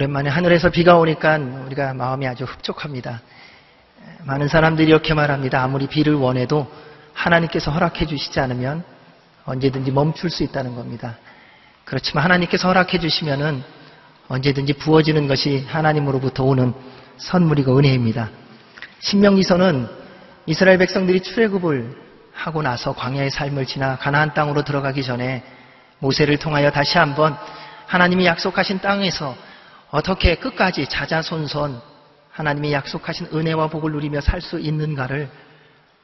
오랜만에 하늘에서 비가 오니까 우리가 마음이 아주 흡족합니다. 많은 사람들이 이렇게 말합니다. 아무리 비를 원해도 하나님께서 허락해 주시지 않으면 언제든지 멈출 수 있다는 겁니다. 그렇지만 하나님께서 허락해 주시면은 언제든지 부어지는 것이 하나님으로부터 오는 선물이고 은혜입니다. 신명기서는 이스라엘 백성들이 출애굽을 하고 나서 광야의 삶을 지나 가나안 땅으로 들어가기 전에 모세를 통하여 다시 한번 하나님이 약속하신 땅에서 어떻게 끝까지 자자손손 하나님이 약속하신 은혜와 복을 누리며 살 수 있는가를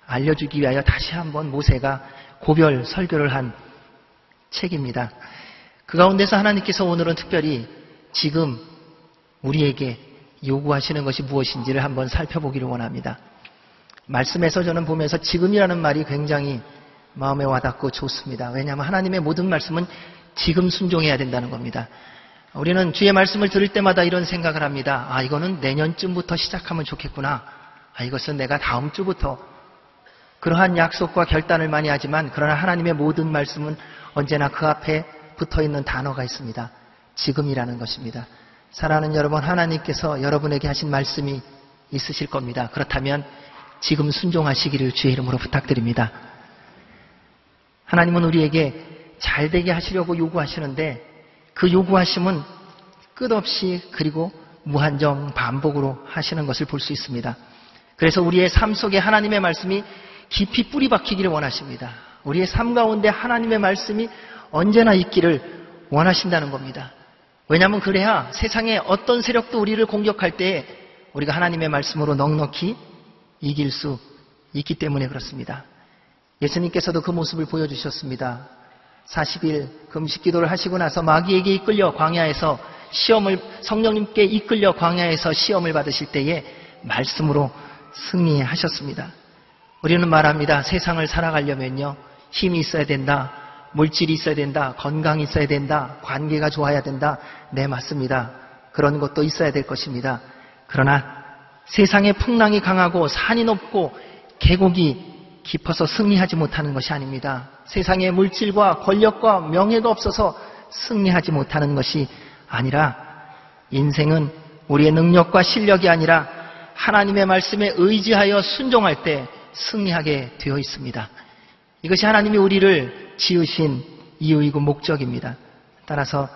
알려주기 위하여 다시 한번 모세가 고별 설교를 한 책입니다. 그 가운데서 하나님께서 오늘은 특별히 지금 우리에게 요구하시는 것이 무엇인지를 한번 살펴보기를 원합니다. 말씀에서 저는 보면서 지금이라는 말이 굉장히 마음에 와닿고 좋습니다. 왜냐하면 하나님의 모든 말씀은 지금 순종해야 된다는 겁니다. 우리는 주의 말씀을 들을 때마다 이런 생각을 합니다. 아, 이거는 내년쯤부터 시작하면 좋겠구나. 아, 이것은 내가 다음 주부터. 그러한 약속과 결단을 많이 하지만 그러나 하나님의 모든 말씀은 언제나 그 앞에 붙어 있는 단어가 있습니다. 지금이라는 것입니다. 사랑하는 여러분, 하나님께서 여러분에게 하신 말씀이 있으실 겁니다. 그렇다면 지금 순종하시기를 주의 이름으로 부탁드립니다. 하나님은 우리에게 잘 되게 하시려고 요구하시는데 그 요구하심은 끝없이 그리고 무한정 반복으로 하시는 것을 볼 수 있습니다. 그래서 우리의 삶 속에 하나님의 말씀이 깊이 뿌리 박히기를 원하십니다. 우리의 삶 가운데 하나님의 말씀이 언제나 있기를 원하신다는 겁니다. 왜냐하면 그래야 세상에 어떤 세력도 우리를 공격할 때에 우리가 하나님의 말씀으로 넉넉히 이길 수 있기 때문에 그렇습니다. 예수님께서도 그 모습을 보여주셨습니다. 40일 금식 기도를 하시고 나서 마귀에게 이끌려 광야에서 시험을 성령님께 이끌려 광야에서 시험을 받으실 때에 말씀으로 승리하셨습니다. 우리는 말합니다. 세상을 살아가려면요. 힘이 있어야 된다. 물질이 있어야 된다. 건강이 있어야 된다. 관계가 좋아야 된다. 네, 맞습니다. 그런 것도 있어야 될 것입니다. 그러나 세상의 풍랑이 강하고 산이 높고 계곡이 깊어서 승리하지 못하는 것이 아닙니다. 세상의 물질과 권력과 명예가 없어서 승리하지 못하는 것이 아니라 인생은 우리의 능력과 실력이 아니라 하나님의 말씀에 의지하여 순종할 때 승리하게 되어 있습니다. 이것이 하나님이 우리를 지으신 이유이고 목적입니다. 따라서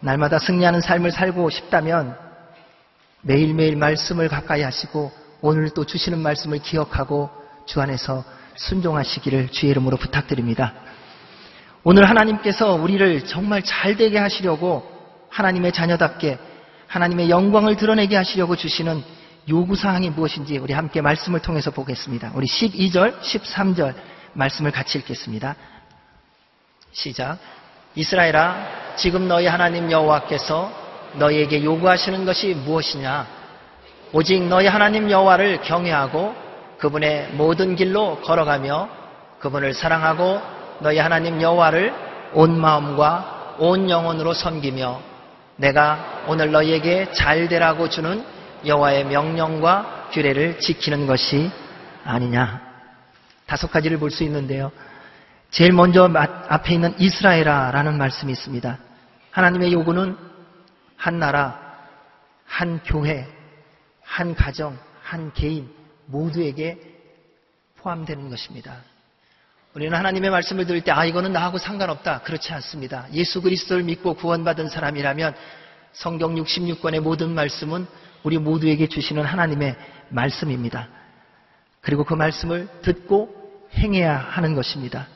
날마다 승리하는 삶을 살고 싶다면 매일매일 말씀을 가까이 하시고 오늘 또 주시는 말씀을 기억하고 주 안에서 순종하시기를 주의 이름으로 부탁드립니다. 오늘 하나님께서 우리를 정말 잘 되게 하시려고 하나님의 자녀답게 하나님의 영광을 드러내게 하시려고 주시는 요구사항이 무엇인지 우리 함께 말씀을 통해서 보겠습니다. 우리 12절, 13절 말씀을 같이 읽겠습니다. 시작. 이스라엘아, 지금 너희 하나님 여호와께서 너희에게 요구하시는 것이 무엇이냐? 오직 너희 하나님 여호와를 경외하고 그분의 모든 길로 걸어가며 그분을 사랑하고 너희 하나님 여호와를 온 마음과 온 영혼으로 섬기며 내가 오늘 너희에게 잘 되라고 주는 여호와의 명령과 규례를 지키는 것이 아니냐. 다섯 가지를 볼 수 있는데요. 제일 먼저 앞에 있는 이스라엘아라는 말씀이 있습니다. 하나님의 요구는 한 나라, 한 교회, 한 가정, 한 개인 모두에게 포함되는 것입니다. 우리는 하나님의 말씀을 들을 때, 아, 이거는 나하고 상관없다. 그렇지 않습니다. 예수 그리스도를 믿고 구원받은 사람이라면 성경 66권의 모든 말씀은 우리 모두에게 주시는 하나님의 말씀입니다. 그리고 그 말씀을 듣고 행해야 하는 것입니다.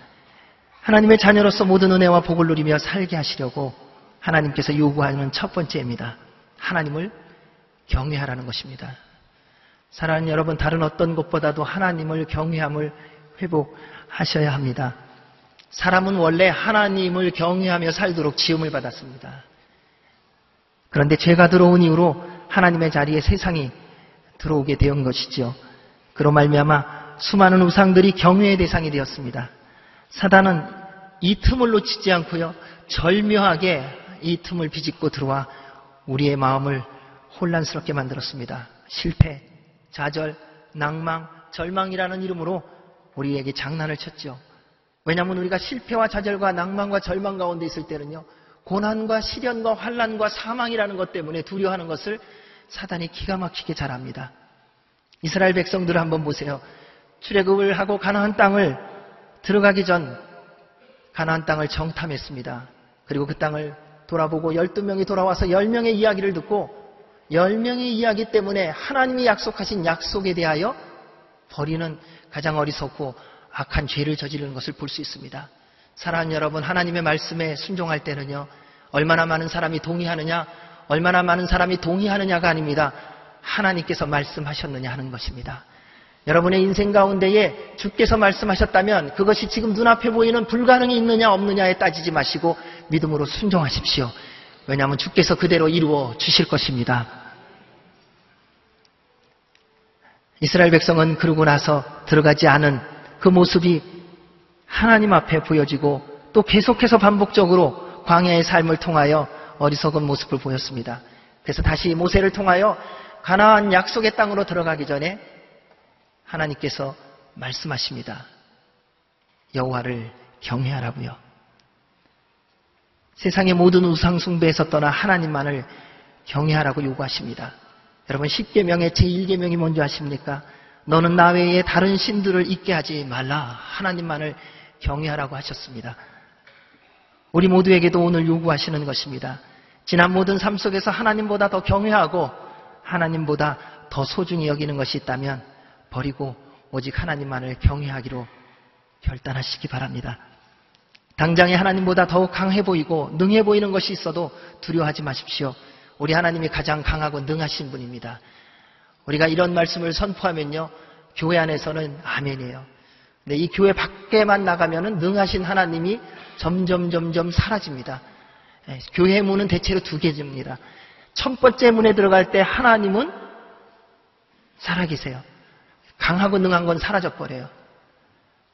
하나님의 자녀로서 모든 은혜와 복을 누리며 살게 하시려고 하나님께서 요구하는 첫 번째입니다. 하나님을 경외하라는 것입니다. 사랑하는 여러분, 다른 어떤 것보다도 하나님을 경외함을 회복하셔야 합니다. 사람은 원래 하나님을 경외하며 살도록 지음을 받았습니다. 그런데 죄가 들어온 이후로 하나님의 자리에 세상이 들어오게 된 것이죠. 그로 말미암아 수많은 우상들이 경외의 대상이 되었습니다. 사단은 이 틈을 놓치지 않고요. 절묘하게 이 틈을 비집고 들어와 우리의 마음을 혼란스럽게 만들었습니다. 실패, 좌절, 낭망, 절망이라는 이름으로 우리에게 장난을 쳤죠. 왜냐하면 우리가 실패와 좌절과 낭만과 절망 가운데 있을 때는요. 고난과 시련과 환란과 사망이라는 것 때문에 두려워하는 것을 사단이 기가 막히게 잘합니다. 이스라엘 백성들을 한번 보세요. 출애굽을 하고 가나안 땅을 들어가기 전 가나안 땅을 정탐했습니다. 그리고 그 땅을 돌아보고 12명이 돌아와서 10명의 이야기를 듣고 10명의 이야기 때문에 하나님이 약속하신 약속에 대하여 버리는 가장 어리석고 악한 죄를 저지르는 것을 볼 수 있습니다. 사랑하는 여러분, 하나님의 말씀에 순종할 때는요, 얼마나 많은 사람이 동의하느냐, 얼마나 많은 사람이 동의하느냐가 아닙니다. 하나님께서 말씀하셨느냐 하는 것입니다. 여러분의 인생 가운데에 주께서 말씀하셨다면 그것이 지금 눈앞에 보이는 불가능이 있느냐 없느냐에 따지지 마시고 믿음으로 순종하십시오. 왜냐하면 주께서 그대로 이루어 주실 것입니다. 이스라엘 백성은 그러고 나서 들어가지 않은 그 모습이 하나님 앞에 보여지고 또 계속해서 반복적으로 광야의 삶을 통하여 어리석은 모습을 보였습니다. 그래서 다시 모세를 통하여 가나안 약속의 땅으로 들어가기 전에 하나님께서 말씀하십니다. 여호와를 경외하라고요. 세상의 모든 우상 숭배에서 떠나 하나님만을 경외하라고 요구하십니다. 여러분 10계명의 제1계명이 뭔지 아십니까? 너는 나 외에 다른 신들을 있게 하지 말라. 하나님만을 경외하라고 하셨습니다. 우리 모두에게도 오늘 요구하시는 것입니다. 지난 모든 삶 속에서 하나님보다 더 경외하고 하나님보다 더 소중히 여기는 것이 있다면 버리고 오직 하나님만을 경외하기로 결단하시기 바랍니다. 당장에 하나님보다 더욱 강해 보이고 능해 보이는 것이 있어도 두려워하지 마십시오. 우리 하나님이 가장 강하고 능하신 분입니다. 우리가 이런 말씀을 선포하면요. 교회 안에서는 아멘이에요. 근데 이 교회 밖에만 나가면은 능하신 하나님이 점점 점점 사라집니다. 예, 교회 문은 대체로 두 개입니다. 첫 번째 문에 들어갈 때 하나님은 살아계세요. 강하고 능한 건 사라져 버려요.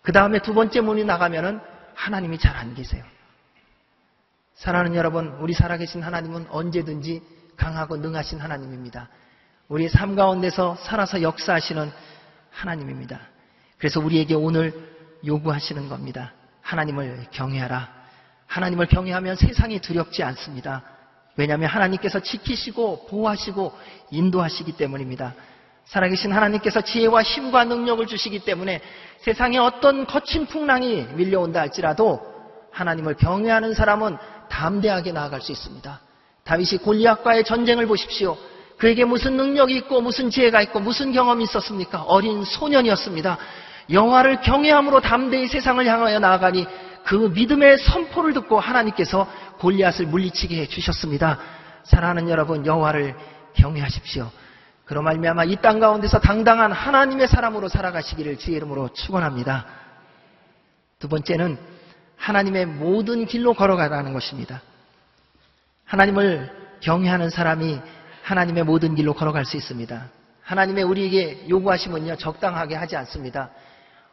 그 다음에 두 번째 문이 나가면은 하나님이 잘 안 계세요. 사랑하는 여러분, 우리 살아계신 하나님은 언제든지 강하고 능하신 하나님입니다. 우리의 삶 가운데서 살아서 역사하시는 하나님입니다. 그래서 우리에게 오늘 요구하시는 겁니다. 하나님을 경외하라. 하나님을 경외하면 세상이 두렵지 않습니다. 왜냐하면 하나님께서 지키시고 보호하시고 인도하시기 때문입니다. 살아계신 하나님께서 지혜와 힘과 능력을 주시기 때문에 세상에 어떤 거친 풍랑이 밀려온다 할지라도 하나님을 경외하는 사람은 담대하게 나아갈 수 있습니다. 다윗이 골리앗과의 전쟁을 보십시오. 그에게 무슨 능력이 있고 무슨 지혜가 있고 무슨 경험이 있었습니까? 어린 소년이었습니다. 영화를 경외함으로 담대히 세상을 향하여 나아가니 그 믿음의 선포를 듣고 하나님께서 골리앗을 물리치게 해 주셨습니다. 사랑하는 여러분, 여호와를 경외하십시오. 그로 말미암아 이 땅 가운데서 당당한 하나님의 사람으로 살아가시기를 주의 이름으로 축원합니다. 두 번째는 하나님의 모든 길로 걸어가라는 것입니다. 하나님을 경외하는 사람이 하나님의 모든 길로 걸어갈 수 있습니다. 하나님의 우리에게 요구하시면요 적당하게 하지 않습니다.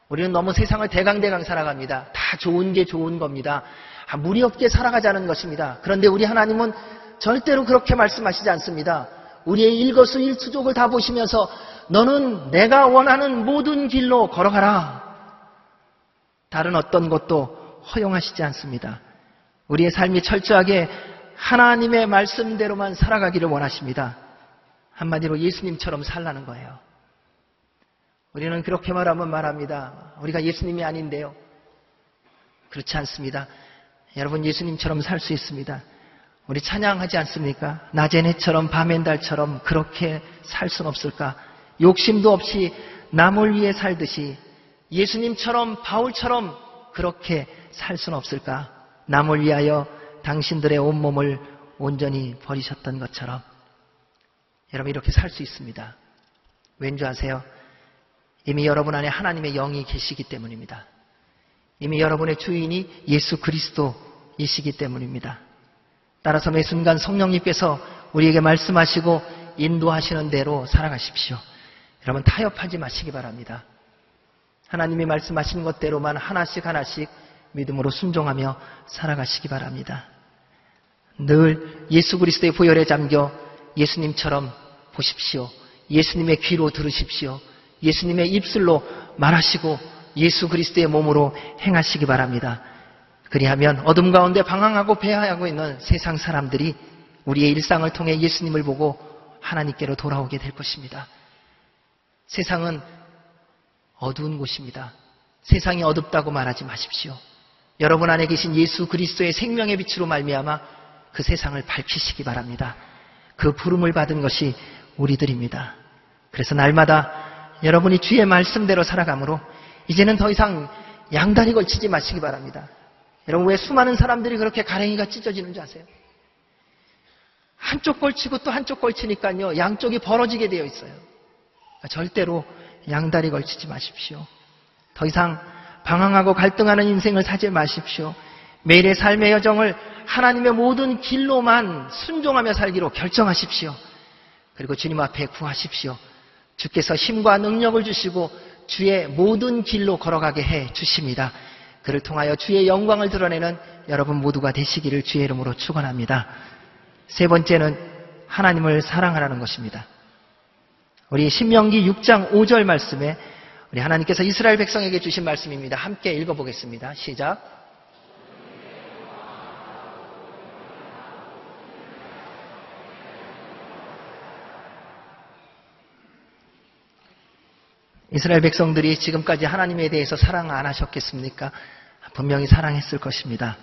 우리는 너무 세상을 대강대강 살아갑니다. 다 좋은 게 좋은 겁니다. 아, 무리 없게 살아가자는 것입니다. 그런데 우리 하나님은 절대로 그렇게 말씀하시지 않습니다. 우리의 일거수 일투족을 다 보시면서 너는 내가 원하는 모든 길로 걸어가라. 다른 어떤 것도 허용하시지 않습니다. 우리의 삶이 철저하게 하나님의 말씀대로만 살아가기를 원하십니다. 한마디로 예수님처럼 살라는 거예요. 우리는 그렇게 말하면 말합니다. 우리가 예수님이 아닌데요. 그렇지 않습니다. 여러분 예수님처럼 살 수 있습니다. 우리 찬양하지 않습니까? 낮엔 해처럼 밤엔 달처럼 그렇게 살 수는 없을까? 욕심도 없이 남을 위해 살듯이 예수님처럼 바울처럼 그렇게 살 수는 없을까? 남을 위하여 당신들의 온몸을 온전히 버리셨던 것처럼 여러분 이렇게 살 수 있습니다. 왠지 아세요? 이미 여러분 안에 하나님의 영이 계시기 때문입니다. 이미 여러분의 주인이 예수 그리스도이시기 때문입니다. 따라서 매 순간 성령님께서 우리에게 말씀하시고 인도하시는 대로 살아가십시오. 여러분 타협하지 마시기 바랍니다. 하나님이 말씀하신 것대로만 하나씩 하나씩 믿음으로 순종하며 살아가시기 바랍니다. 늘 예수 그리스도의 보혈에 잠겨 예수님처럼 보십시오. 예수님의 귀로 들으십시오. 예수님의 입술로 말하시고 예수 그리스도의 몸으로 행하시기 바랍니다. 그리하면 어둠 가운데 방황하고 배회하고 있는 세상 사람들이 우리의 일상을 통해 예수님을 보고 하나님께로 돌아오게 될 것입니다. 세상은 어두운 곳입니다. 세상이 어둡다고 말하지 마십시오. 여러분 안에 계신 예수 그리스도의 생명의 빛으로 말미암아 그 세상을 밝히시기 바랍니다. 그 부름을 받은 것이 우리들입니다. 그래서 날마다 여러분이 주의 말씀대로 살아가므로 이제는 더 이상 양다리 걸치지 마시기 바랍니다. 여러분 왜 수많은 사람들이 그렇게 가랭이가 찢어지는 줄 아세요? 한쪽 걸치고 또 한쪽 걸치니까요 양쪽이 벌어지게 되어 있어요. 절대로 양다리 걸치지 마십시오. 더 이상 방황하고 갈등하는 인생을 사지 마십시오. 매일의 삶의 여정을 하나님의 모든 길로만 순종하며 살기로 결정하십시오. 그리고 주님 앞에 구하십시오. 주께서 힘과 능력을 주시고 주의 모든 길로 걸어가게 해 주십니다. 그를 통하여 주의 영광을 드러내는 여러분 모두가 되시기를 주의 이름으로 축원합니다. 세 번째는 하나님을 사랑하라는 것입니다. 우리 신명기 6장 5절 말씀에 우리 하나님께서 이스라엘 백성에게 주신 말씀입니다. 함께 읽어보겠습니다. 시작. 이스라엘 백성들이 지금까지 하나님에 대해서 사랑 안 하셨겠습니까? 분명히 사랑했을 것입니다.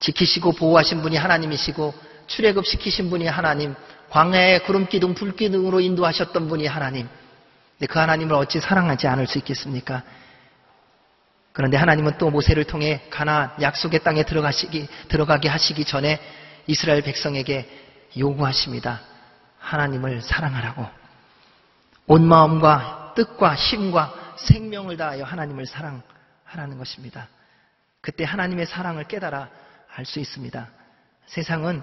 지키시고 보호하신 분이 하나님이시고 출애굽 시키신 분이 하나님, 광야의 구름 기둥, 불 기둥으로 인도하셨던 분이 하나님. 그 하나님을 어찌 사랑하지 않을 수 있겠습니까? 그런데 하나님은 또 모세를 통해 가나 약속의 땅에 들어가시기 들어가게 하시기 전에 이스라엘 백성에게 요구하십니다. 하나님을 사랑하라고. 온 마음과 뜻과 힘과 생명을 다하여 하나님을 사랑하라는 것입니다. 그때 하나님의 사랑을 깨달아 알 수 있습니다. 세상은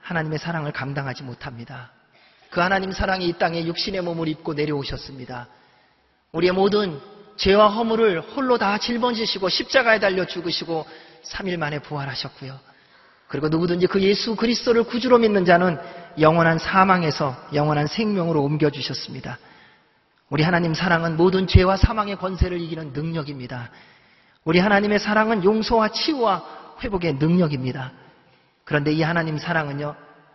하나님의 사랑을 감당하지 못합니다. 그 하나님 사랑이 이 땅에 육신의 몸을 입고 내려오셨습니다. 우리의 모든 죄와 허물을 홀로 다 짊어지시고 십자가에 달려 죽으시고 3일 만에 부활하셨고요. 그리고 누구든지 그 예수 그리스도를 구주로 믿는 자는 영원한 사망에서 영원한 생명으로 옮겨주셨습니다. 우리 하나님 사랑은 모든 죄와 사망의 권세를 이기는 능력입니다. 우리 하나님의 사랑은 용서와 치유와 회복의 능력입니다. 그런데 이 하나님 사랑은요,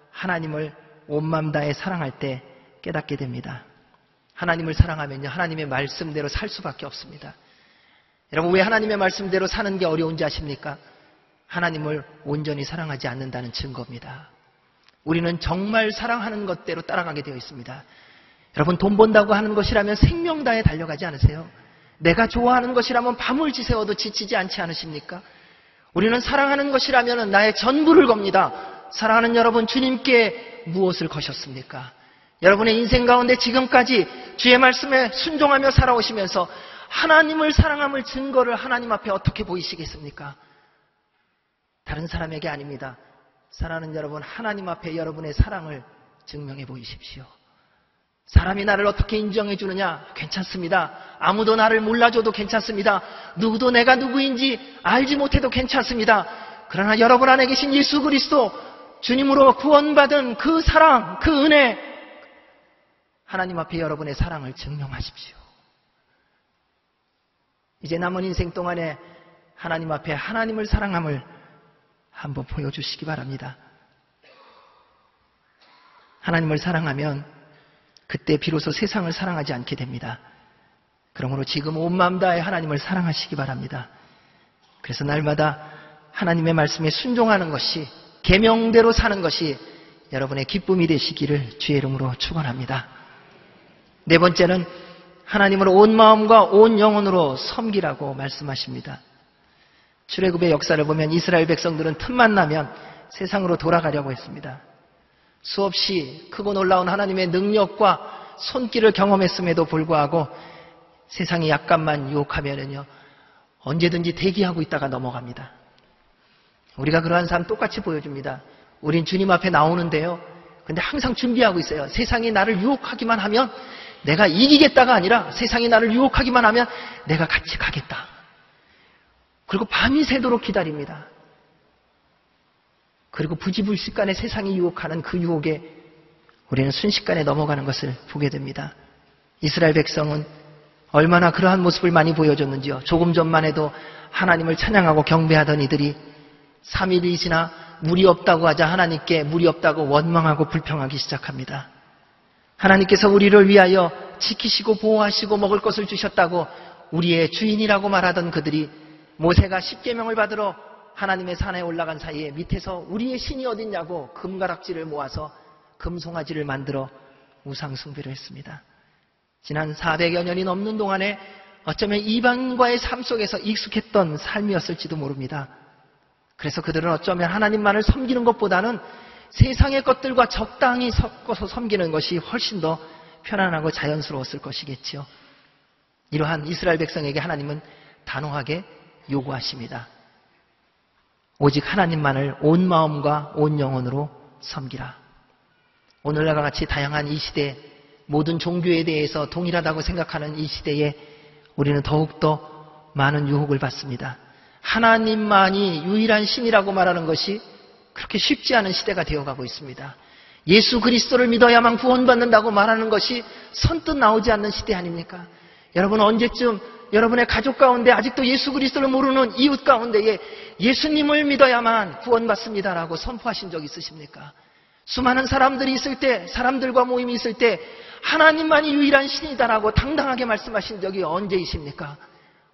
하나님을 온맘 다해 사랑할 때 깨닫게 됩니다. 하나님을 사랑하면요, 하나님의 말씀대로 살 수밖에 없습니다. 여러분, 왜 하나님의 말씀대로 사는 게 어려운지 아십니까? 하나님을 온전히 사랑하지 않는다는 증거입니다. 우리는 정말 사랑하는 것대로 따라가게 되어 있습니다. 여러분, 돈 번다고 하는 것이라면 생명 다해 달려가지 않으세요? 내가 좋아하는 것이라면 밤을 지새워도 지치지 않지 않으십니까? 우리는 사랑하는 것이라면 나의 전부를 겁니다. 사랑하는 여러분, 주님께 무엇을 거셨습니까? 여러분의 인생 가운데 지금까지 주의 말씀에 순종하며 살아오시면서 하나님을 사랑함을 증거를 하나님 앞에 어떻게 보이시겠습니까? 다른 사람에게 아닙니다. 사랑하는 여러분, 하나님 앞에 여러분의 사랑을 증명해 보이십시오. 사람이 나를 어떻게 인정해 주느냐? 괜찮습니다. 아무도 나를 몰라줘도 괜찮습니다. 누구도 내가 누구인지 알지 못해도 괜찮습니다. 그러나 여러분 안에 계신 예수 그리스도 주님으로 구원받은 그 사랑, 그 은혜, 하나님 앞에 여러분의 사랑을 증명하십시오. 이제 남은 인생 동안에 하나님 앞에 하나님을 사랑함을 한번 보여주시기 바랍니다. 하나님을 사랑하면 그때 비로소 세상을 사랑하지 않게 됩니다. 그러므로 지금 온 마음 다해 하나님을 사랑하시기 바랍니다. 그래서 날마다 하나님의 말씀에 순종하는 것이 계명대로 사는 것이 여러분의 기쁨이 되시기를 주의 이름으로 축원합니다. 네 번째는 하나님을 온 마음과 온 영혼으로 섬기라고 말씀하십니다. 출애굽의 역사를 보면 이스라엘 백성들은 틈만 나면 세상으로 돌아가려고 했습니다. 수없이 크고 놀라운 하나님의 능력과 손길을 경험했음에도 불구하고 세상이 약간만 유혹하면은요, 언제든지 대기하고 있다가 넘어갑니다. 우리가 그러한 삶 똑같이 보여줍니다. 우린 주님 앞에 나오는데요. 근데 항상 준비하고 있어요. 세상이 나를 유혹하기만 하면 내가 이기겠다가 아니라 세상이 나를 유혹하기만 하면 내가 같이 가겠다. 그리고 밤이 새도록 기다립니다. 그리고 부지불식간에 세상이 유혹하는 그 유혹에 우리는 순식간에 넘어가는 것을 보게 됩니다. 이스라엘 백성은 얼마나 그러한 모습을 많이 보여줬는지요. 조금 전만 해도 하나님을 찬양하고 경배하던 이들이 3일이 지나 물이 없다고 하자 하나님께 물이 없다고 원망하고 불평하기 시작합니다. 하나님께서 우리를 위하여 지키시고 보호하시고 먹을 것을 주셨다고 우리의 주인이라고 말하던 그들이 모세가 십계명을 받으러 하나님의 산에 올라간 사이에 밑에서 우리의 신이 어딨냐고 금가락지를 모아서 금송아지를 만들어 우상 숭배를 했습니다. 지난 400여 년이 넘는 동안에 어쩌면 이방과의 삶 속에서 익숙했던 삶이었을지도 모릅니다. 그래서 그들은 어쩌면 하나님만을 섬기는 것보다는 세상의 것들과 적당히 섞어서 섬기는 것이 훨씬 더 편안하고 자연스러웠을 것이겠지요. 이러한 이스라엘 백성에게 하나님은 단호하게 요구하십니다. 오직 하나님만을 온 마음과 온 영혼으로 섬기라. 오늘날과 같이 다양한 이 시대, 모든 종교에 대해서 동일하다고 생각하는 이 시대에 우리는 더욱더 많은 유혹을 받습니다. 하나님만이 유일한 신이라고 말하는 것이 그렇게 쉽지 않은 시대가 되어가고 있습니다. 예수 그리스도를 믿어야만 구원받는다고 말하는 것이 선뜻 나오지 않는 시대 아닙니까? 여러분 언제쯤 여러분의 가족 가운데 아직도 예수 그리스도를 모르는 이웃 가운데에 예수님을 믿어야만 구원받습니다라고 선포하신 적 있으십니까? 수많은 사람들이 있을 때, 사람들과 모임이 있을 때 하나님만이 유일한 신이다라고 당당하게 말씀하신 적이 언제이십니까?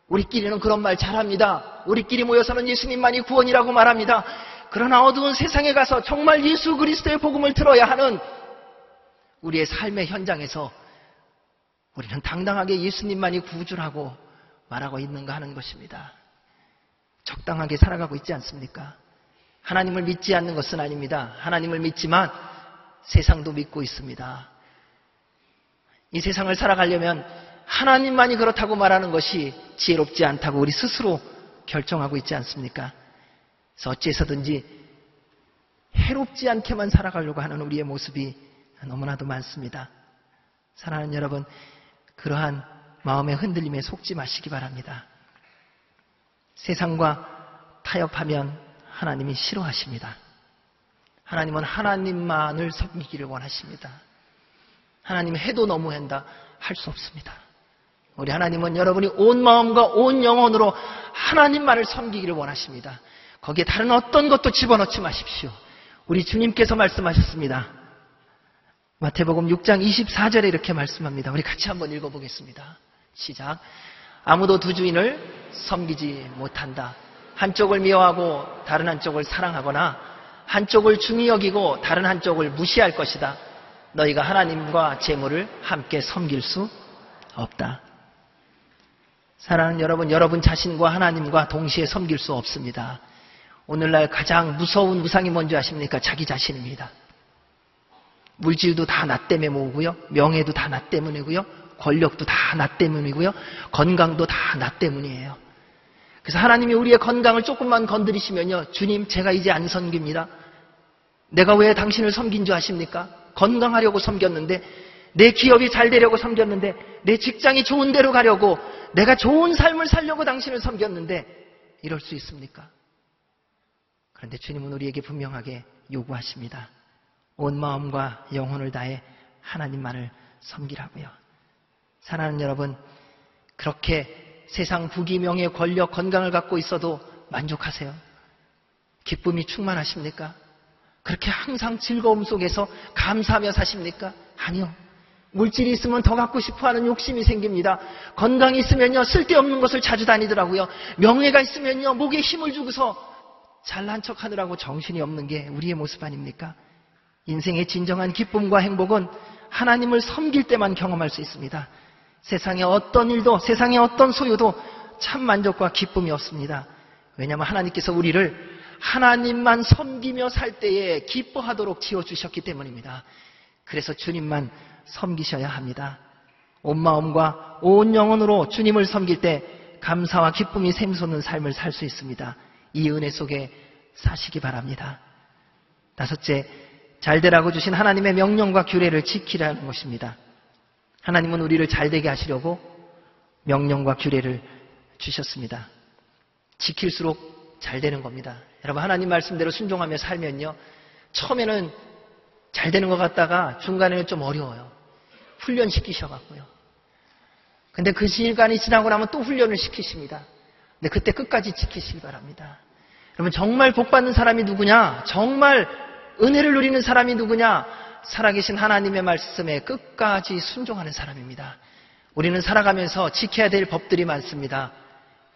우리끼리는 그런 말 잘합니다. 우리끼리 모여서는 예수님만이 구원이라고 말합니다. 그러나 어두운 세상에 가서 정말 예수 그리스도의 복음을 들어야 하는 우리의 삶의 현장에서 우리는 당당하게 예수님만이 구주라고 말하고 있는가 하는 것입니다. 적당하게 살아가고 있지 않습니까? 하나님을 믿지 않는 것은 아닙니다. 하나님을 믿지만 세상도 믿고 있습니다. 이 세상을 살아가려면 하나님만이 그렇다고 말하는 것이 지혜롭지 않다고 우리 스스로 결정하고 있지 않습니까? 그래서 어찌해서든지 해롭지 않게만 살아가려고 하는 우리의 모습이 너무나도 많습니다. 사랑하는 여러분, 그러한 마음의 흔들림에 속지 마시기 바랍니다. 세상과 타협하면 하나님이 싫어하십니다. 하나님은 하나님만을 섬기기를 원하십니다. 하나님 해도 너무한다 할 수 없습니다. 우리 하나님은 여러분이 온 마음과 온 영혼으로 하나님만을 섬기기를 원하십니다. 거기에 다른 어떤 것도 집어넣지 마십시오. 우리 주님께서 말씀하셨습니다. 마태복음 6장 24절에 이렇게 말씀합니다. 우리 같이 한번 읽어보겠습니다. 시작. 아무도 두 주인을 섬기지 못한다. 한쪽을 미워하고 다른 한쪽을 사랑하거나 한쪽을 중히 여기고 다른 한쪽을 무시할 것이다. 너희가 하나님과 재물을 함께 섬길 수 없다. 사랑하는 여러분, 여러분 자신과 하나님과 동시에 섬길 수 없습니다. 오늘날 가장 무서운 우상이 뭔지 아십니까? 자기 자신입니다. 물질도 다 나 때문에 모으고요. 명예도 다 나 때문이고요. 권력도 다 나 때문이고요. 건강도 다 나 때문이에요. 그래서 하나님이 우리의 건강을 조금만 건드리시면요. 주님, 제가 이제 안 섬깁니다. 내가 왜 당신을 섬긴 줄 아십니까? 건강하려고 섬겼는데, 내 기업이 잘 되려고 섬겼는데, 내 직장이 좋은 데로 가려고, 내가 좋은 삶을 살려고 당신을 섬겼는데, 이럴 수 있습니까? 그런데 주님은 우리에게 분명하게 요구하십니다. 온 마음과 영혼을 다해 하나님만을 섬기라고요. 사랑하는 여러분, 그렇게 세상 부귀, 명예, 권력, 건강을 갖고 있어도 만족하세요? 기쁨이 충만하십니까? 그렇게 항상 즐거움 속에서 감사하며 사십니까? 아니요. 물질이 있으면 더 갖고 싶어 하는 욕심이 생깁니다. 건강이 있으면요, 쓸데없는 것을 자주 다니더라고요. 명예가 있으면요, 목에 힘을 주고서 잘난 척 하느라고 정신이 없는 게 우리의 모습 아닙니까? 인생의 진정한 기쁨과 행복은 하나님을 섬길 때만 경험할 수 있습니다. 세상의 어떤 일도, 세상의 어떤 소유도 참 만족과 기쁨이 없습니다. 왜냐하면 하나님께서 우리를 하나님만 섬기며 살 때에 기뻐하도록 지어주셨기 때문입니다. 그래서 주님만 섬기셔야 합니다. 온 마음과 온 영혼으로 주님을 섬길 때 감사와 기쁨이 샘솟는 삶을 살 수 있습니다. 이 은혜 속에 사시기 바랍니다. 다섯째, 잘 되라고 주신 하나님의 명령과 규례를 지키라는 것입니다. 하나님은 우리를 잘 되게 하시려고 명령과 규례를 주셨습니다. 지킬수록 잘 되는 겁니다. 여러분, 하나님 말씀대로 순종하며 살면요. 처음에는 잘 되는 것 같다가 중간에는 좀 어려워요. 훈련시키셔갖고요. 근데 그 시간이 지나고 나면 또 훈련을 시키십니다. 근데 그때 끝까지 지키시기 바랍니다. 여러분 정말 복 받는 사람이 누구냐? 정말 은혜를 누리는 사람이 누구냐? 살아계신 하나님의 말씀에 끝까지 순종하는 사람입니다. 우리는 살아가면서 지켜야 될 법들이 많습니다.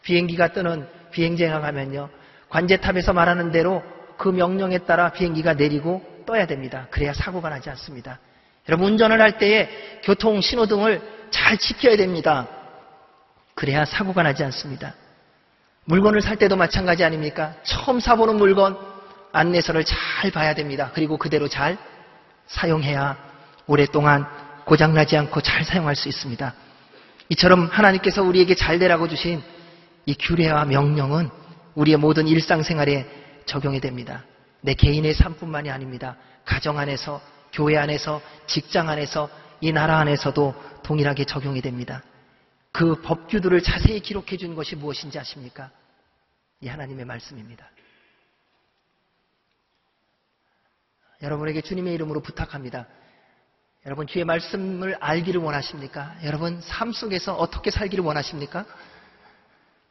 비행기가 뜨는 비행장에 가면요. 관제탑에서 말하는 대로 그 명령에 따라 비행기가 내리고 떠야 됩니다. 그래야 사고가 나지 않습니다. 여러분 운전을 할 때에 교통 신호등을 잘 지켜야 됩니다. 그래야 사고가 나지 않습니다. 물건을 살 때도 마찬가지 아닙니까? 처음 사보는 물건 안내서를 잘 봐야 됩니다. 그리고 그대로 잘 사용해야 오랫동안 고장나지 않고 잘 사용할 수 있습니다. 이처럼 하나님께서 우리에게 잘 되라고 주신 이 규례와 명령은 우리의 모든 일상생활에 적용이 됩니다. 내 개인의 삶뿐만이 아닙니다. 가정 안에서, 교회 안에서, 직장 안에서, 이 나라 안에서도 동일하게 적용이 됩니다. 그 법규들을 자세히 기록해 준 것이 무엇인지 아십니까? 이 하나님의 말씀입니다. 여러분에게 주님의 이름으로 부탁합니다. 여러분 주의 말씀을 알기를 원하십니까? 여러분 삶 속에서 어떻게 살기를 원하십니까?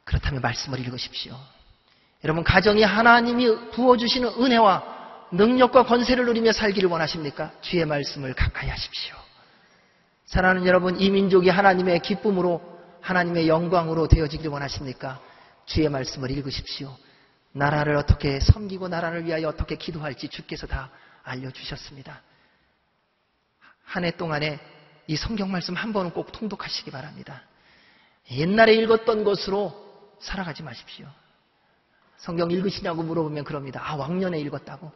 그렇다면 말씀을 읽으십시오. 여러분 가정이 하나님이 부어주시는 은혜와 능력과 권세를 누리며 살기를 원하십니까? 주의 말씀을 가까이 하십시오. 사랑하는 여러분 이 민족이 하나님의 기쁨으로 하나님의 영광으로 되어지기를 원하십니까? 주의 말씀을 읽으십시오. 나라를 어떻게 섬기고 나라를 위하여 어떻게 기도할지 주께서 다 알려주셨습니다. 한 해 동안에 이 성경 말씀 한 번은 꼭 통독하시기 바랍니다. 옛날에 읽었던 것으로 살아가지 마십시오. 성경 읽으시냐고 물어보면 그럽니다. 아, 왕년에 읽었다고.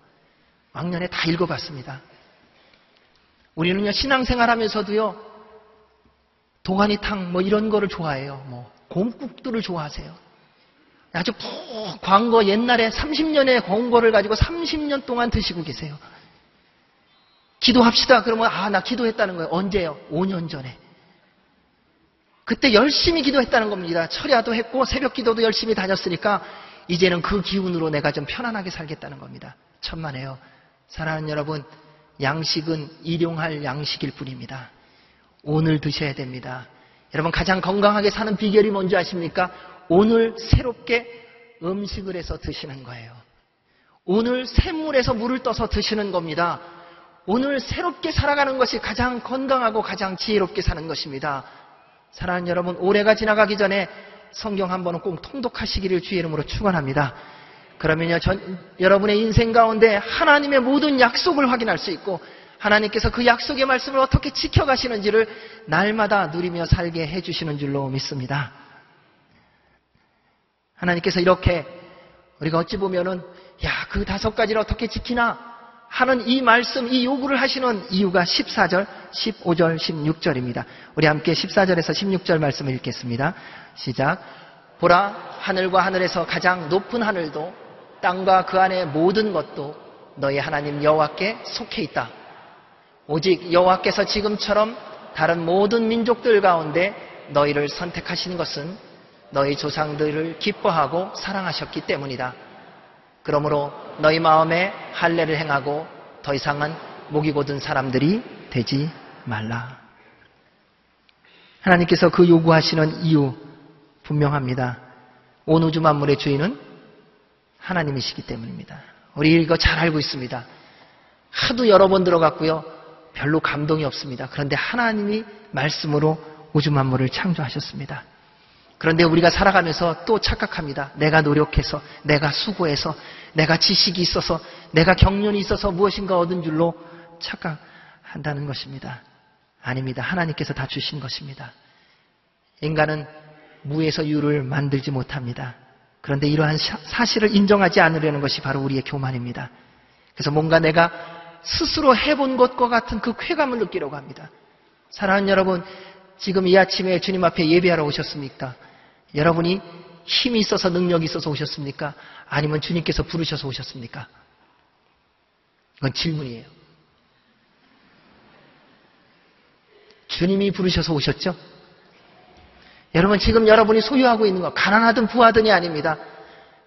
왕년에 다 읽어봤습니다. 우리는요, 신앙생활 하면서도요, 도가니탕 뭐 이런 거를 좋아해요. 뭐, 곰국들을 좋아하세요. 아주 푹 광거 옛날에 30년의 광거를 가지고 30년 동안 드시고 계세요. 기도합시다. 그러면 아, 나 기도했다는 거예요. 언제요? 5년 전에. 그때 열심히 기도했다는 겁니다. 철야도 했고 새벽 기도도 열심히 다녔으니까 이제는 그 기운으로 내가 좀 편안하게 살겠다는 겁니다. 천만에요. 사랑하는 여러분, 양식은 일용할 양식일 뿐입니다. 오늘 드셔야 됩니다. 여러분 가장 건강하게 사는 비결이 뭔지 아십니까? 오늘 새롭게 음식을 해서 드시는 거예요. 오늘 샘물에서 물을 떠서 드시는 겁니다. 오늘 새롭게 살아가는 것이 가장 건강하고 가장 지혜롭게 사는 것입니다. 사랑하는 여러분, 올해가 지나가기 전에 성경 한 번은 꼭 통독하시기를 주의 이름으로 축원합니다. 그러면요, 전, 여러분의 인생 가운데 하나님의 모든 약속을 확인할 수 있고 하나님께서 그 약속의 말씀을 어떻게 지켜가시는지를 날마다 누리며 살게 해주시는 줄로 믿습니다. 하나님께서 이렇게 우리가 어찌 보면은 야, 그 다섯 가지를 어떻게 지키나 하는 이 말씀, 이 요구를 하시는 이유가 14절, 15절, 16절입니다. 우리 함께 14절에서 16절 말씀을 읽겠습니다. 시작. 보라, 하늘과 하늘에서 가장 높은 하늘도 땅과 그 안의 모든 것도 너희 하나님 여호와께 속해 있다. 오직 여호와께서 지금처럼 다른 모든 민족들 가운데 너희를 선택하신 것은 너희 조상들을 기뻐하고 사랑하셨기 때문이다. 그러므로 너희 마음에 할례를 행하고 더 이상은 목이 고든 사람들이 되지 말라. 하나님께서 그 요구하시는 이유 분명합니다. 온 우주 만물의 주인은 하나님이시기 때문입니다. 우리 이거 잘 알고 있습니다. 하도 여러 번 들어갔고요. 별로 감동이 없습니다. 그런데 하나님이 말씀으로 우주 만물을 창조하셨습니다. 그런데 우리가 살아가면서 또 착각합니다. 내가 노력해서, 내가 수고해서, 내가 지식이 있어서, 내가 경륜이 있어서 무엇인가 얻은 줄로 착각한다는 것입니다. 아닙니다. 하나님께서 다 주신 것입니다. 인간은 무에서 유를 만들지 못합니다. 그런데 이러한 사실을 인정하지 않으려는 것이 바로 우리의 교만입니다. 그래서 뭔가 내가 스스로 해본 것과 같은 그 쾌감을 느끼려고 합니다. 사랑하는 여러분, 지금 이 아침에 주님 앞에 예배하러 오셨습니까? 여러분이 힘이 있어서 능력이 있어서 오셨습니까? 아니면 주님께서 부르셔서 오셨습니까? 그건 질문이에요. 주님이 부르셔서 오셨죠? 여러분 지금 여러분이 소유하고 있는 것 가난하든 부하든이 아닙니다.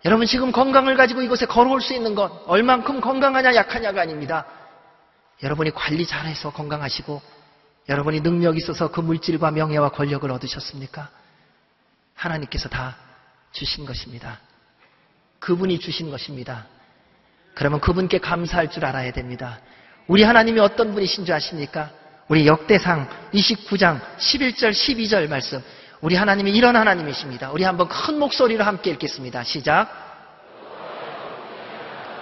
여러분 지금 건강을 가지고 이곳에 걸어올 수 있는 것 얼만큼 건강하냐 약하냐가 아닙니다. 여러분이 관리 잘해서 건강하시고 여러분이 능력이 있어서 그 물질과 명예와 권력을 얻으셨습니까? 하나님께서 다 주신 것입니다. 그분이 주신 것입니다. 그러면 그분께 감사할 줄 알아야 됩니다. 우리 하나님이 어떤 분이신 줄 아십니까? 우리 역대상 29장 11절 12절 말씀. 우리 하나님이 이런 하나님이십니다. 우리 한번 큰 목소리로 함께 읽겠습니다. 시작.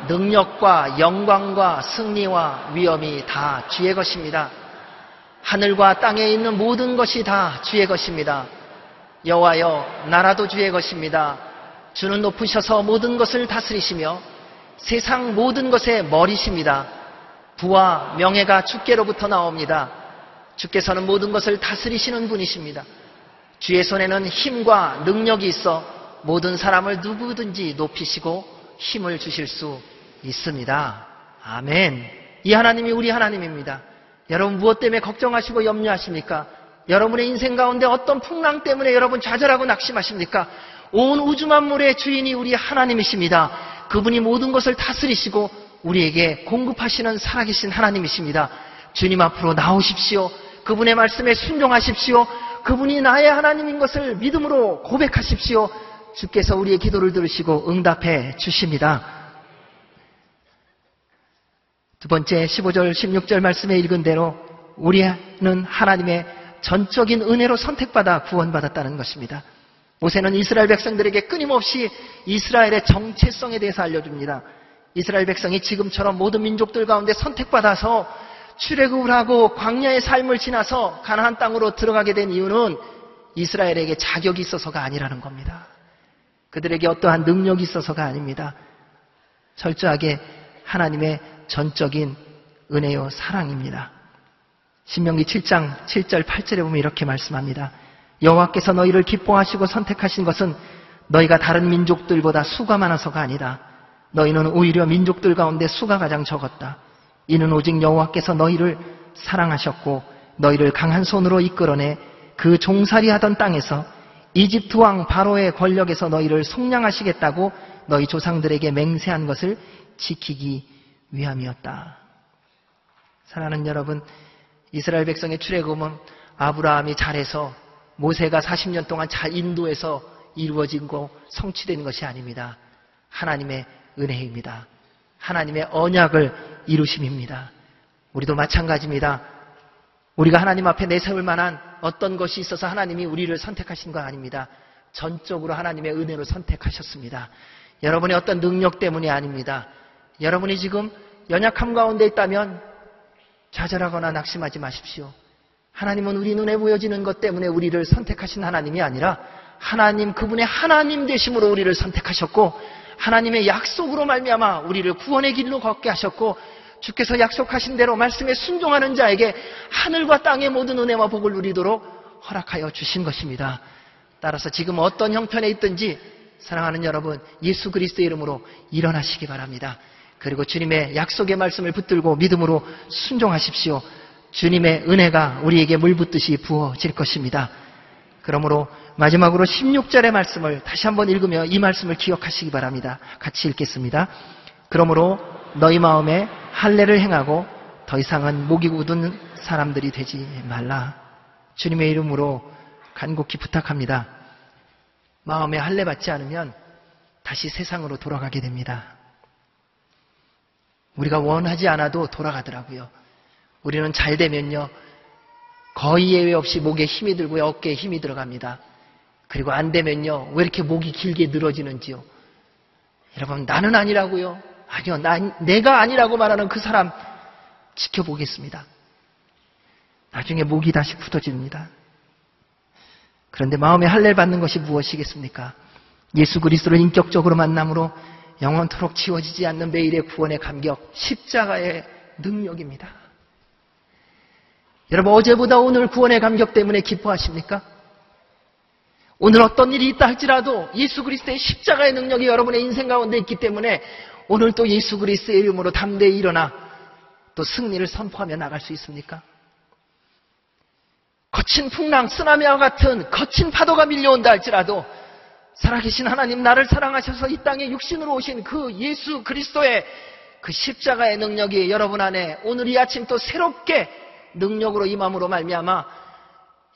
능력과 영광과 승리와 위엄이 다 주의 것입니다. 하늘과 땅에 있는 모든 것이 다 주의 것입니다. 여호와여 나라도 주의 것입니다. 주는 높으셔서 모든 것을 다스리시며 세상 모든 것의 머리십니다. 부와 명예가 주께로부터 나옵니다. 주께서는 모든 것을 다스리시는 분이십니다. 주의 손에는 힘과 능력이 있어 모든 사람을 누구든지 높이시고 힘을 주실 수 있습니다. 아멘. 이 하나님이 우리 하나님입니다. 여러분 무엇 때문에 걱정하시고 염려하십니까? 여러분의 인생 가운데 어떤 풍랑 때문에 여러분 좌절하고 낙심하십니까? 온 우주 만물의 주인이 우리 하나님이십니다. 그분이 모든 것을 다스리시고 우리에게 공급하시는 살아계신 하나님이십니다. 주님 앞으로 나오십시오. 그분의 말씀에 순종하십시오. 그분이 나의 하나님인 것을 믿음으로 고백하십시오. 주께서 우리의 기도를 들으시고 응답해 주십니다. 두 번째 15절, 16절 말씀에 읽은 대로 우리는 하나님의 전적인 은혜로 선택받아 구원받았다는 것입니다. 모세는 이스라엘 백성들에게 끊임없이 이스라엘의 정체성에 대해서 알려줍니다. 이스라엘 백성이 지금처럼 모든 민족들 가운데 선택받아서 출애굽을 하고 광야의 삶을 지나서 가나안 땅으로 들어가게 된 이유는 이스라엘에게 자격이 있어서가 아니라는 겁니다. 그들에게 어떠한 능력이 있어서가 아닙니다. 철저하게 하나님의 전적인 은혜요 사랑입니다. 신명기 7장 7절 8절에 보면 이렇게 말씀합니다. 여호와께서 너희를 기뻐하시고 선택하신 것은 너희가 다른 민족들보다 수가 많아서가 아니라 너희는 오히려 민족들 가운데 수가 가장 적었다. 이는 오직 여호와께서 너희를 사랑하셨고 너희를 강한 손으로 이끌어내 그 종살이 하던 땅에서 이집트 왕 바로의 권력에서 너희를 속량하시겠다고 너희 조상들에게 맹세한 것을 지키기 위함이었다. 사랑하는 여러분, 이스라엘 백성의 출애굽은 아브라함이 잘해서 모세가 40년 동안 잘 인도해서 이루어진 거 성취된 것이 아닙니다. 하나님의 은혜입니다. 하나님의 언약을 이루심입니다. 우리도 마찬가지입니다. 우리가 하나님 앞에 내세울 만한 어떤 것이 있어서 하나님이 우리를 선택하신 거 아닙니다. 전적으로 하나님의 은혜로 선택하셨습니다. 여러분의 어떤 능력 때문이 아닙니다. 여러분이 지금 연약함 가운데 있다면 좌절하거나 낙심하지 마십시오. 하나님은 우리 눈에 보여지는 것 때문에 우리를 선택하신 하나님이 아니라 하나님 그분의 하나님 되심으로 우리를 선택하셨고 하나님의 약속으로 말미암아 우리를 구원의 길로 걷게 하셨고 주께서 약속하신 대로 말씀에 순종하는 자에게 하늘과 땅의 모든 은혜와 복을 누리도록 허락하여 주신 것입니다. 따라서 지금 어떤 형편에 있든지 사랑하는 여러분 예수 그리스도의 이름으로 일어나시기 바랍니다. 그리고 주님의 약속의 말씀을 붙들고 믿음으로 순종하십시오. 주님의 은혜가 우리에게 물 붓듯이 부어질 것입니다. 그러므로 마지막으로 16절의 말씀을 다시 한번 읽으며 이 말씀을 기억하시기 바랍니다. 같이 읽겠습니다. 그러므로 너희 마음에 할례를 행하고 더 이상은 목이 굳은 사람들이 되지 말라. 주님의 이름으로 간곡히 부탁합니다. 마음에 할례 받지 않으면 다시 세상으로 돌아가게 됩니다. 우리가 원하지 않아도 돌아가더라고요. 우리는 잘 되면요. 거의 예외 없이 목에 힘이 들고 어깨에 힘이 들어갑니다. 그리고 안 되면요. 왜 이렇게 목이 길게 늘어지는지요. 여러분, 나는 아니라고요. 아니요. 나, 내가 아니라고 말하는 그 사람 지켜보겠습니다. 나중에 목이 다시 굳어집니다. 그런데 마음에 할례 받는 것이 무엇이겠습니까? 예수 그리스도를 인격적으로 만남으로 영원토록 지워지지 않는 매일의 구원의 감격, 십자가의 능력입니다. 여러분, 어제보다 오늘 구원의 감격 때문에 기뻐하십니까? 오늘 어떤 일이 있다 할지라도 예수 그리스도의 십자가의 능력이 여러분의 인생 가운데 있기 때문에 오늘 또 예수 그리스도의 이름으로 담대히 일어나 또 승리를 선포하며 나갈 수 있습니까? 거친 풍랑, 쓰나미와 같은 거친 파도가 밀려온다 할지라도 살아계신 하나님 나를 사랑하셔서 이 땅에 육신으로 오신 그 예수 그리스도의 그 십자가의 능력이 여러분 안에 오늘 이 아침 또 새롭게 능력으로 임함으로 말미암아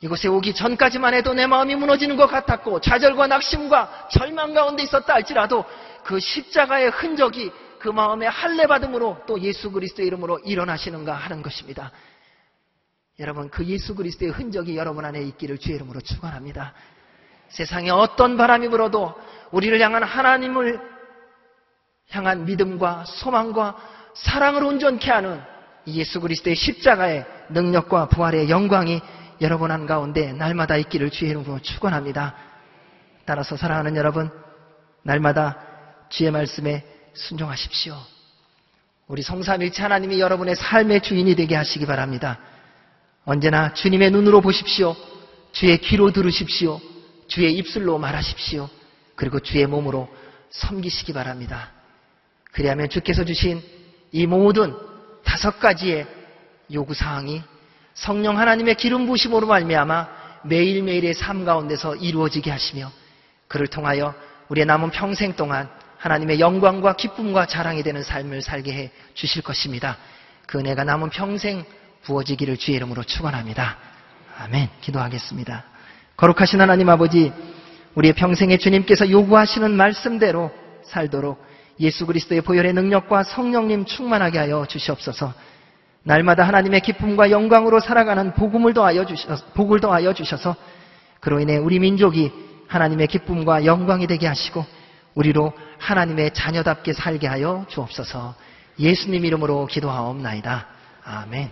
이곳에 오기 전까지만 해도 내 마음이 무너지는 것 같았고 좌절과 낙심과 절망 가운데 있었다 할지라도 그 십자가의 흔적이 그 마음에 할례 받음으로 또 예수 그리스도의 이름으로 일어나시는가 하는 것입니다. 여러분 그 예수 그리스도의 흔적이 여러분 안에 있기를 주의 이름으로 축원합니다. 세상에 어떤 바람이 불어도 우리를 향한 하나님을 향한 믿음과 소망과 사랑을 온전케 하는 예수 그리스도의 십자가의 능력과 부활의 영광이 여러분 한 가운데 날마다 있기를 주의 이름으로 축원합니다. 따라서 사랑하는 여러분, 날마다 주의 말씀에 순종하십시오. 우리 성삼일체 하나님이 여러분의 삶의 주인이 되게 하시기 바랍니다. 언제나 주님의 눈으로 보십시오. 주의 귀로 들으십시오. 주의 입술로 말하십시오. 그리고 주의 몸으로 섬기시기 바랍니다. 그리하면 주께서 주신 이 모든 다섯 가지의 요구 사항이 성령 하나님의 기름 부심으로 말미암아 매일매일의 삶 가운데서 이루어지게 하시며 그를 통하여 우리의 남은 평생 동안 하나님의 영광과 기쁨과 자랑이 되는 삶을 살게 해 주실 것입니다. 그 은혜가 남은 평생 부어지기를 주의 이름으로 축원합니다. 아멘. 기도하겠습니다. 거룩하신 하나님 아버지, 우리의 평생에 주님께서 요구하시는 말씀대로 살도록 예수 그리스도의 보혈의 능력과 성령님 충만하게 하여 주시옵소서. 날마다 하나님의 기쁨과 영광으로 살아가는 복음을 더하여 주셔서, 복을 더하여 주셔서 그로 인해 우리 민족이 하나님의 기쁨과 영광이 되게 하시고 우리로 하나님의 자녀답게 살게 하여 주옵소서. 예수님 이름으로 기도하옵나이다. 아멘.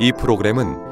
이 프로그램은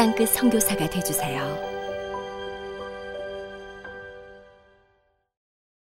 땅끝 성교사가 되주세요